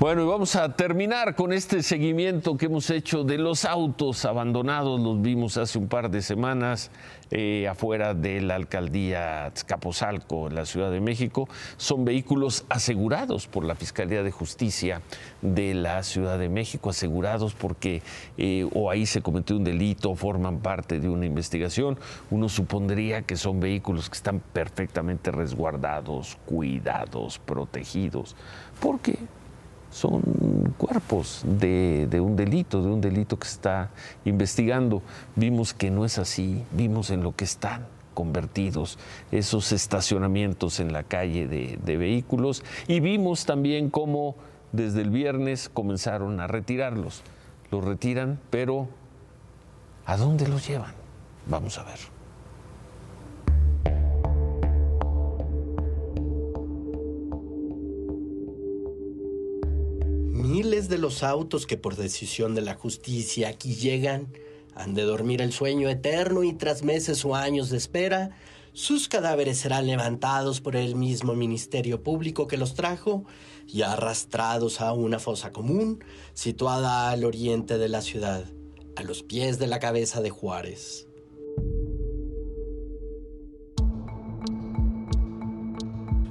Bueno, y vamos a terminar con este seguimiento que hemos hecho de los autos abandonados. Los vimos hace un par de semanas eh, afuera de la alcaldía Tzcapozalco, en la Ciudad de México. Son vehículos asegurados por la Fiscalía de Justicia de la Ciudad de México, asegurados porque eh, o ahí se cometió un delito, forman parte de una investigación. Uno supondría que son vehículos que están perfectamente resguardados, cuidados, protegidos. ¿Por qué? Son cuerpos de, un delito, de un delito que está investigando. Vimos que no es así, vimos en lo que están convertidos esos estacionamientos en la calle de, de vehículos y vimos también cómo desde el viernes comenzaron a retirarlos. Los retiran, pero ¿a dónde los llevan? Vamos a ver. De los autos que por decisión de la justicia aquí llegan han de dormir el sueño eterno y tras meses o años de espera, sus cadáveres serán levantados por el mismo Ministerio Público que los trajo y arrastrados a una fosa común situada al oriente de la ciudad, a los pies de la cabeza de Juárez.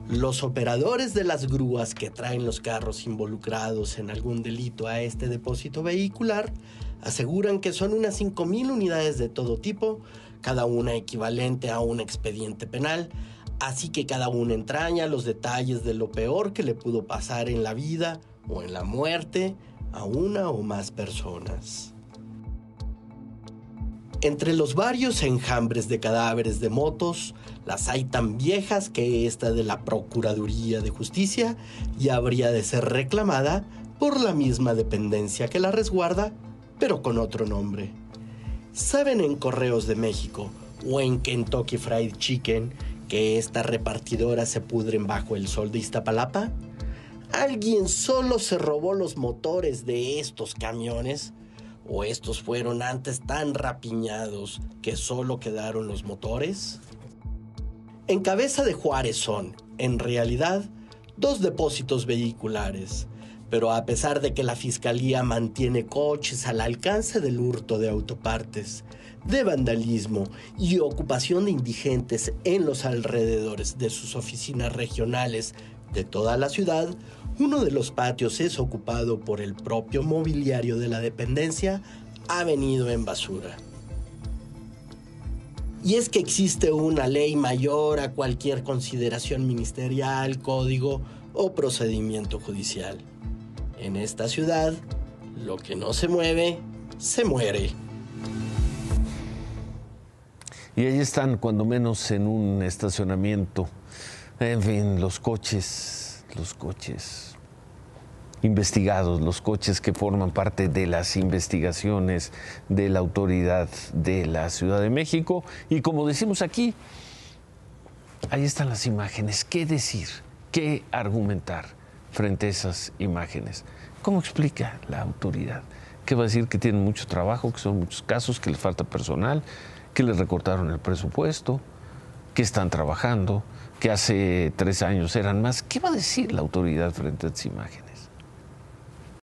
Los operadores de las grúas que traen los carros involucrados en algún delito a este depósito vehicular aseguran que son unas 5.000 unidades de todo tipo, cada una equivalente a un expediente penal, así que cada una entraña los detalles de lo peor que le pudo pasar en la vida o en la muerte a una o más personas. Entre los varios enjambres de cadáveres de motos, las hay tan viejas que esta de la Procuraduría de Justicia ya habría de ser reclamada por la misma dependencia que la resguarda, pero con otro nombre. ¿Saben en Correos de México o en Kentucky Fried Chicken que estas repartidoras se pudren bajo el sol de Iztapalapa? ¿Alguien solo se robó los motores de estos camiones? ¿O estos fueron antes tan rapiñados que solo quedaron los motores? En cabeza de Juárez son, en realidad, dos depósitos vehiculares, pero a pesar de que la Fiscalía mantiene coches al alcance del hurto de autopartes, de vandalismo y ocupación de indigentes en los alrededores de sus oficinas regionales de toda la ciudad, uno de los patios es ocupado por el propio mobiliario de la dependencia, ha venido en basura. Y es que existe una ley mayor a cualquier consideración ministerial, código o procedimiento judicial. En esta ciudad, lo que no se mueve, se muere. Y ahí están, cuando menos en un estacionamiento. En fin, los coches, los coches investigados, los coches que forman parte de las investigaciones de la autoridad de la Ciudad de México. Y como decimos aquí, ahí están las imágenes. ¿Qué decir? ¿Qué argumentar frente a esas imágenes? ¿Cómo explica la autoridad? ¿Qué va a decir? Que tienen mucho trabajo, que son muchos casos, que les falta personal, que les recortaron el presupuesto, que están trabajando, que hace tres años eran más. ¿Qué va a decir la autoridad frente a esas imágenes?